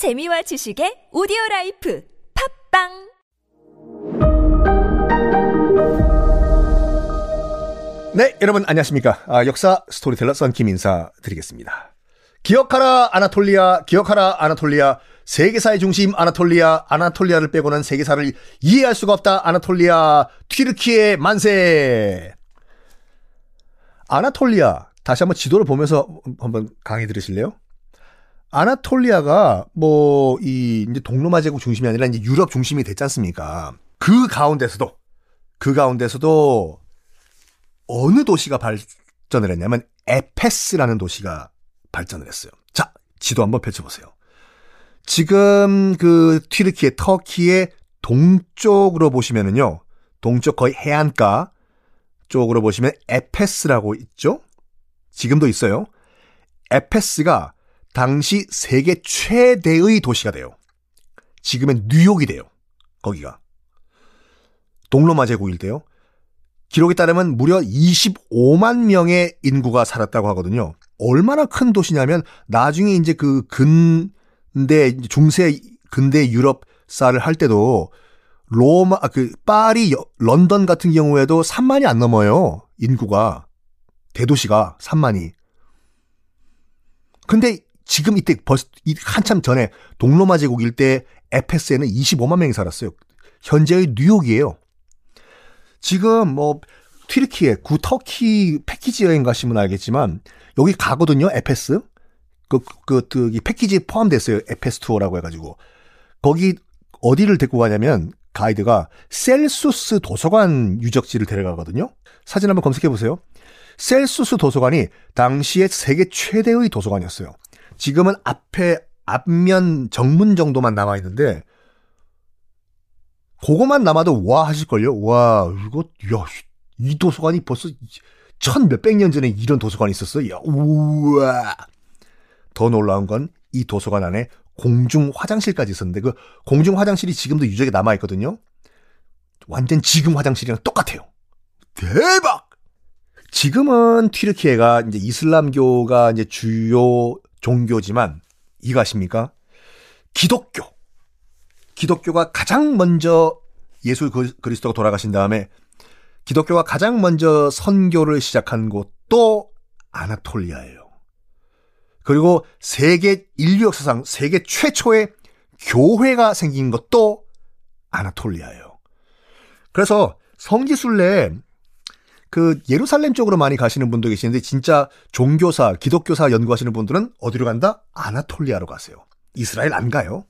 재미와 지식의 오디오 라이프 팟빵 네, 여러분 안녕하십니까? 아, 역사 스토리텔러 썬킴 인사 드리겠습니다. 기억하라 아나톨리아, 기억하라 아나톨리아, 세계사의 중심 아나톨리아, 아나톨리아를 빼고는 세계사를 이해할 수가 없다 아나톨리아, 튀르키예 만세! 아나톨리아, 다시 한번 지도를 보면서 한번 강의 들으실래요? 아나톨리아가 뭐, 이, 이제 동로마 제국 중심이 아니라 이제 유럽 중심이 됐지 않습니까? 그 가운데서도, 그 가운데서도 어느 도시가 발전을 했냐면 에페스라는 도시가 발전을 했어요. 자, 지도 한번 펼쳐보세요. 지금 그 튀르키예, 터키의 동쪽으로 보시면은요, 동쪽 거의 해안가 쪽으로 보시면 에페스라고 있죠? 지금도 있어요. 에페스가 당시 세계 최대의 도시가 돼요. 지금은 뉴욕이 돼요. 거기가. 동로마 제국일 때요. 기록에 따르면 무려 25만 명의 인구가 살았다고 하거든요. 얼마나 큰 도시냐면 나중에 이제 그 근대 중세 근대 유럽사를 할 때도 로마 아, 그 파리 런던 같은 경우에도 3만이 안 넘어요. 인구가 대도시가 3만이. 근데 지금 이때 벌써 한참 전에 동로마 제국일 때 에페스에는 25만 명이 살았어요. 현재의 뉴욕이에요. 지금 뭐 튀르키예, 구 터키 패키지 여행 가시면 알겠지만 여기 가거든요. 에페스. 그, 그, 그, 이 패키지에 포함됐어요. 에페스 투어라고 해 가지고. 거기 어디를 데리고 가냐면 가이드가 셀수스 도서관 유적지를 데려가거든요. 사진 한번 검색해 보세요. 셀수스 도서관이 당시에 세계 최대의 도서관이었어요. 지금은 앞에 앞면 정문 정도만 남아 있는데 그거만 남아도 와 하실걸요? 와, 이거, 야, 이 도서관이 벌써 천 몇백 년 전에 이런 도서관이 있었어? 야, 우와. 더 놀라운 건 이 도서관 안에 공중 화장실까지 있었는데 그 공중 화장실이 지금도 유적에 남아 있거든요. 완전 지금 화장실이랑 똑같아요. 대박! 지금은 튀르키예가 이제 이슬람교가 이제 주요 종교지만 이거 아십니까? 기독교. 기독교가 가장 먼저 예수 그리스도가 돌아가신 다음에 기독교가 가장 먼저 선교를 시작한 곳도 아나톨리아예요. 그리고 세계 인류 역사상 세계 최초의 교회가 생긴 것도 아나톨리아예요. 그래서 성지순례 그 예루살렘 쪽으로 많이 가시는 분도 계시는데 진짜 종교사, 기독교사 연구하시는 분들은 어디로 간다? 아나톨리아로 가세요. 이스라엘 안 가요.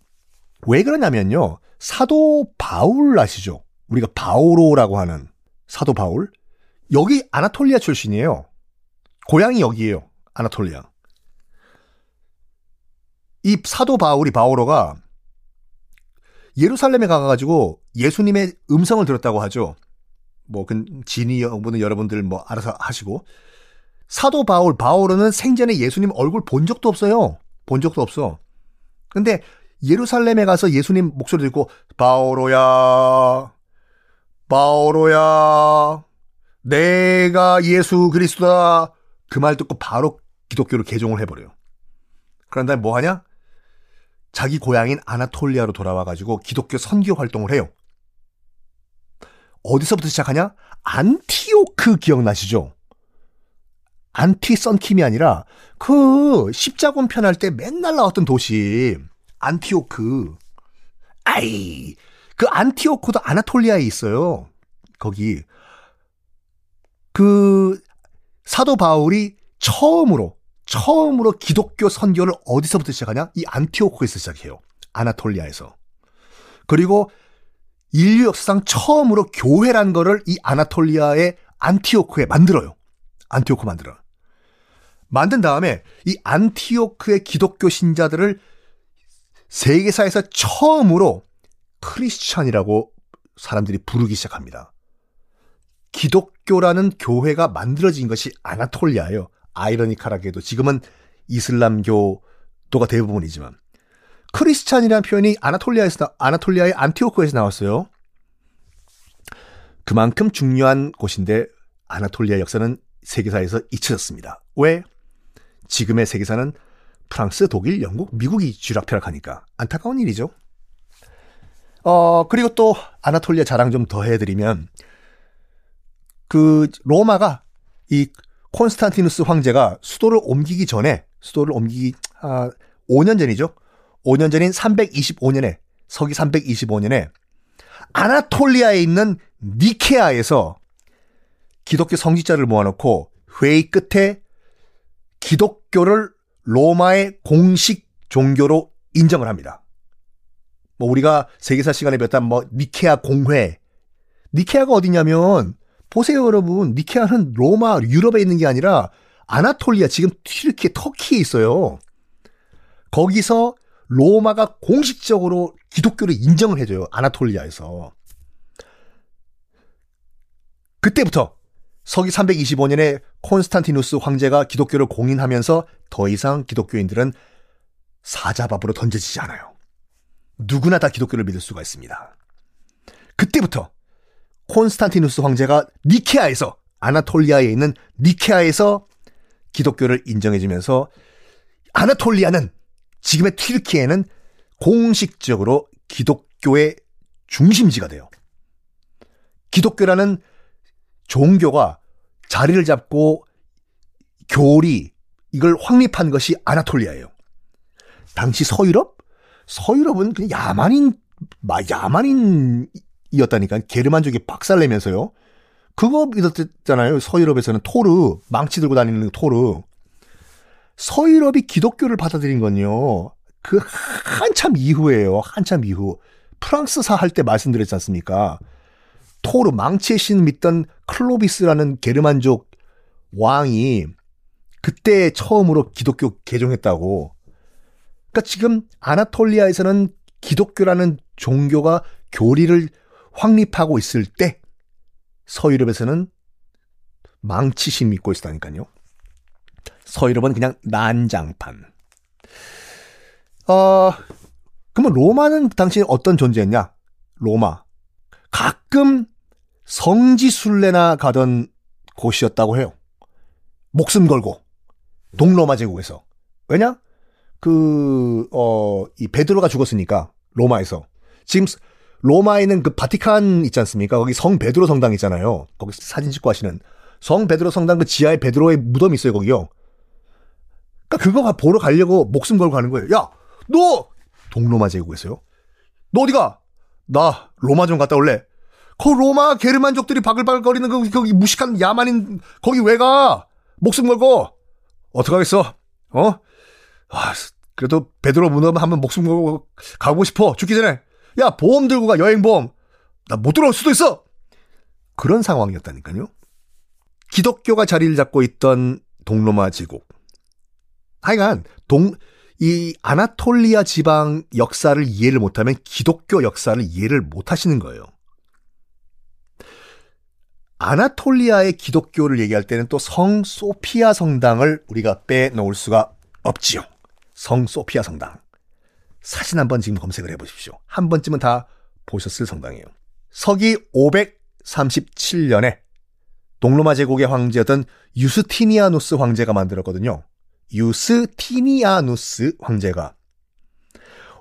왜 그러냐면요. 사도 바울 아시죠? 우리가 바오로라고 하는 사도 바울. 여기 아나톨리아 출신이에요. 고향이 여기에요. 아나톨리아. 이 사도 바울이 바오로가 예루살렘에 가가지고 예수님의 음성을 들었다고 하죠. 뭐, 그, 진이 여러분은 여러분들 뭐 알아서 하시고. 사도 바울, 바오로는 생전에 예수님 얼굴 본 적도 없어요. 본 적도 없어. 근데 예루살렘에 가서 예수님 목소리 듣고, 바오로야, 바오로야, 내가 예수 그리스도다. 그 말 듣고 바로 기독교를 개종을 해버려요. 그런 다음에 뭐 하냐? 자기 고향인 아나톨리아로 돌아와가지고 기독교 선교 활동을 해요. 어디서부터 시작하냐? 안티오크 기억나시죠? 안티 썬킴이 아니라 그 십자군 편 할 때 맨날 나왔던 도시 안티오크. 아이 그 안티오크도 아나톨리아에 있어요. 거기 그 사도 바울이 처음으로 처음으로 기독교 선교를 어디서부터 시작하냐? 이 안티오크에서 시작해요. 아나톨리아에서. 그리고 인류 역사상 처음으로 교회란 거를 이 아나톨리아의 안티오크에 만들어요. 안티오크 만들어. 만든 다음에 이 안티오크의 기독교 신자들을 세계사에서 처음으로 크리스찬이라고 사람들이 부르기 시작합니다. 기독교라는 교회가 만들어진 것이 아나톨리아예요. 아이러니컬하게도 지금은 이슬람교도가 대부분이지만 크리스찬이라는 표현이 아나톨리아에서 아나톨리아의 안티오크에서 나왔어요. 그만큼 중요한 곳인데 아나톨리아 역사는 세계사에서 잊혀졌습니다. 왜? 지금의 세계사는 프랑스, 독일, 영국, 미국이 쥐락펴락하니까 안타까운 일이죠. 어, 그리고 또 아나톨리아 자랑 좀 더 해드리면 그 로마가 이 콘스탄티누스 황제가 수도를 옮기기 전에 수도를 옮기기 아 5년 전이죠. 5년 전인 325년에 서기 325년에 아나톨리아에 있는 니케아에서 기독교 성직자를 모아놓고 회의 끝에 기독교를 로마의 공식 종교로 인정을 합니다. 뭐 우리가 세계사 시간에 배웠던 뭐 니케아 공회. 니케아가 어디냐면 보세요 여러분. 니케아는 로마 유럽에 있는 게 아니라 아나톨리아 지금 튀르키 터키에 있어요. 거기서 로마가 공식적으로 기독교를 인정을 해줘요. 아나톨리아에서. 그때부터 서기 325년에 콘스탄티누스 황제가 기독교를 공인하면서 더 이상 기독교인들은 사자밥으로 던져지지 않아요. 누구나 다 기독교를 믿을 수가 있습니다. 그때부터 콘스탄티누스 황제가 니케아에서 아나톨리아에 있는 니케아에서 기독교를 인정해주면서 아나톨리아는 지금의 튀르키에는 공식적으로 기독교의 중심지가 돼요. 기독교라는 종교가 자리를 잡고 교리 이걸 확립한 것이 아나톨리아예요. 당시 서유럽? 서유럽은 그냥 야만인 야만인이었다니까 게르만족이 박살내면서요. 그거 믿었잖아요. 서유럽에서는 토르 망치 들고 다니는 그 토르. 서유럽이 기독교를 받아들인 건요. 그 한참 이후에요. 한참 이후. 프랑스사 할 때 말씀드렸지 않습니까? 토르 망치의 신 믿던 클로비스라는 게르만족 왕이 그때 처음으로 기독교 개종했다고. 그러니까 지금 아나톨리아에서는 기독교라는 종교가 교리를 확립하고 있을 때 서유럽에서는 망치신 믿고 있었다니까요. 서유럽은 그냥 난장판. 어, 그러면 로마는 당시 어떤 존재였냐? 로마. 가끔 성지순례나 가던 곳이었다고 해요. 목숨 걸고. 동로마 제국에서. 왜냐? 그, 어, 이 베드로가 죽었으니까, 로마에서. 지금 로마에 있는 그 바티칸 있지 않습니까? 거기 성 베드로 성당 있잖아요. 거기 사진 찍고 하시는. 성 베드로 성당 그 지하에 베드로의 무덤이 있어요, 거기요. 그니까 그거 보러 가려고 목숨 걸고 가는 거예요. 야, 너! 동로마 제국에서요? 너 어디가? 나 로마 좀 갔다 올래. 그 로마 게르만족들이 바글바글거리는 그 거기 무식한 야만인 거기 왜 가? 목숨 걸고 어떡하겠어? 어? 아, 그래도 베드로 무덤 한번 목숨 걸고 가고 싶어. 죽기 전에. 야, 보험 들고 가, 여행 보험. 나 못 들어올 수도 있어! 그런 상황이었다니까요. 기독교가 자리를 잡고 있던 동로마 제국. 하여간, 동, 이 아나톨리아 지방 역사를 이해를 못하면 기독교 역사를 이해를 못 하시는 거예요. 아나톨리아의 기독교를 얘기할 때는 또 성 소피아 성당을 우리가 빼놓을 수가 없지요. 성 소피아 성당. 사진 한번 지금 검색을 해보십시오. 한 번쯤은 다 보셨을 성당이에요. 서기 537년에 동로마 제국의 황제였던 유스티니아누스 황제가 만들었거든요. 유스티니아누스 황제가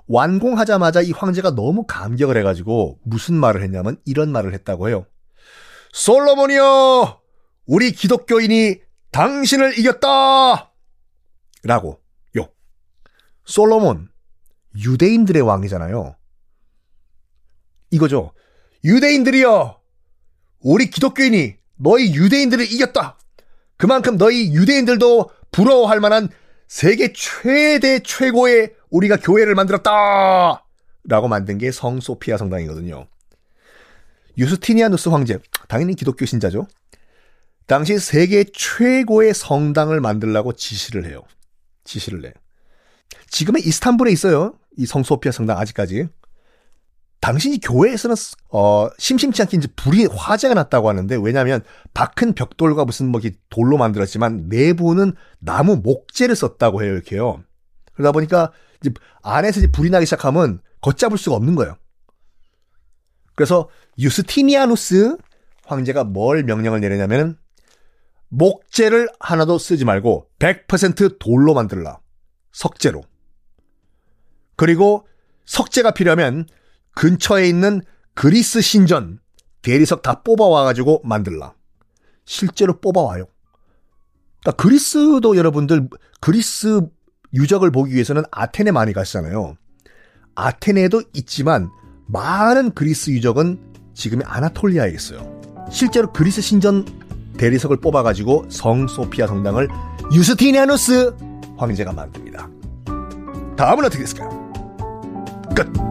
완공하자마자 이 황제가 너무 감격을 해가지고 무슨 말을 했냐면 이런 말을 했다고 해요. 솔로몬이여, 우리 기독교인이 당신을 이겼다! 라고, 요. 솔로몬, 유대인들의 왕이잖아요. 이거죠. 유대인들이여, 우리 기독교인이 너희 유대인들을 이겼다! 그만큼 너희 유대인들도 부러워할 만한 세계 최대 최고의 우리가 교회를 만들었다! 라고 만든 게 성 소피아 성당이거든요. 유스티니아누스 황제, 당연히 기독교 신자죠. 당시 세계 최고의 성당을 만들라고 지시를 해요. 지시를 내. 지금은 이스탄불에 있어요. 이 성소피아 성당 아직까지. 당신이 교회에서는 어, 심심치 않게 이제 불이 화재가 났다고 하는데 왜냐하면 박은 벽돌과 무슨 뭐 돌로 만들었지만 내부는 나무 목재를 썼다고 해요 이렇게요. 그러다 보니까 이제 안에서 이제 불이 나기 시작하면 걷잡을 수가 없는 거예요. 그래서 유스티니아누스 황제가 뭘 명령을 내리냐면 목재를 하나도 쓰지 말고 100% 돌로 만들라. 석재로. 그리고 석재가 필요하면 근처에 있는 그리스 신전 대리석 다 뽑아와가지고 만들라. 실제로 뽑아와요. 그러니까 그리스도 여러분들 그리스 유적을 보기 위해서는 아테네 많이 가시잖아요. 아테네도 있지만 많은 그리스 유적은 지금의 아나톨리아에 있어요. 실제로 그리스 신전 대리석을 뽑아가지고 성 소피아 성당을 유스티니아누스 황제가 만듭니다. 다음은 어떻게 됐을까요? 끝!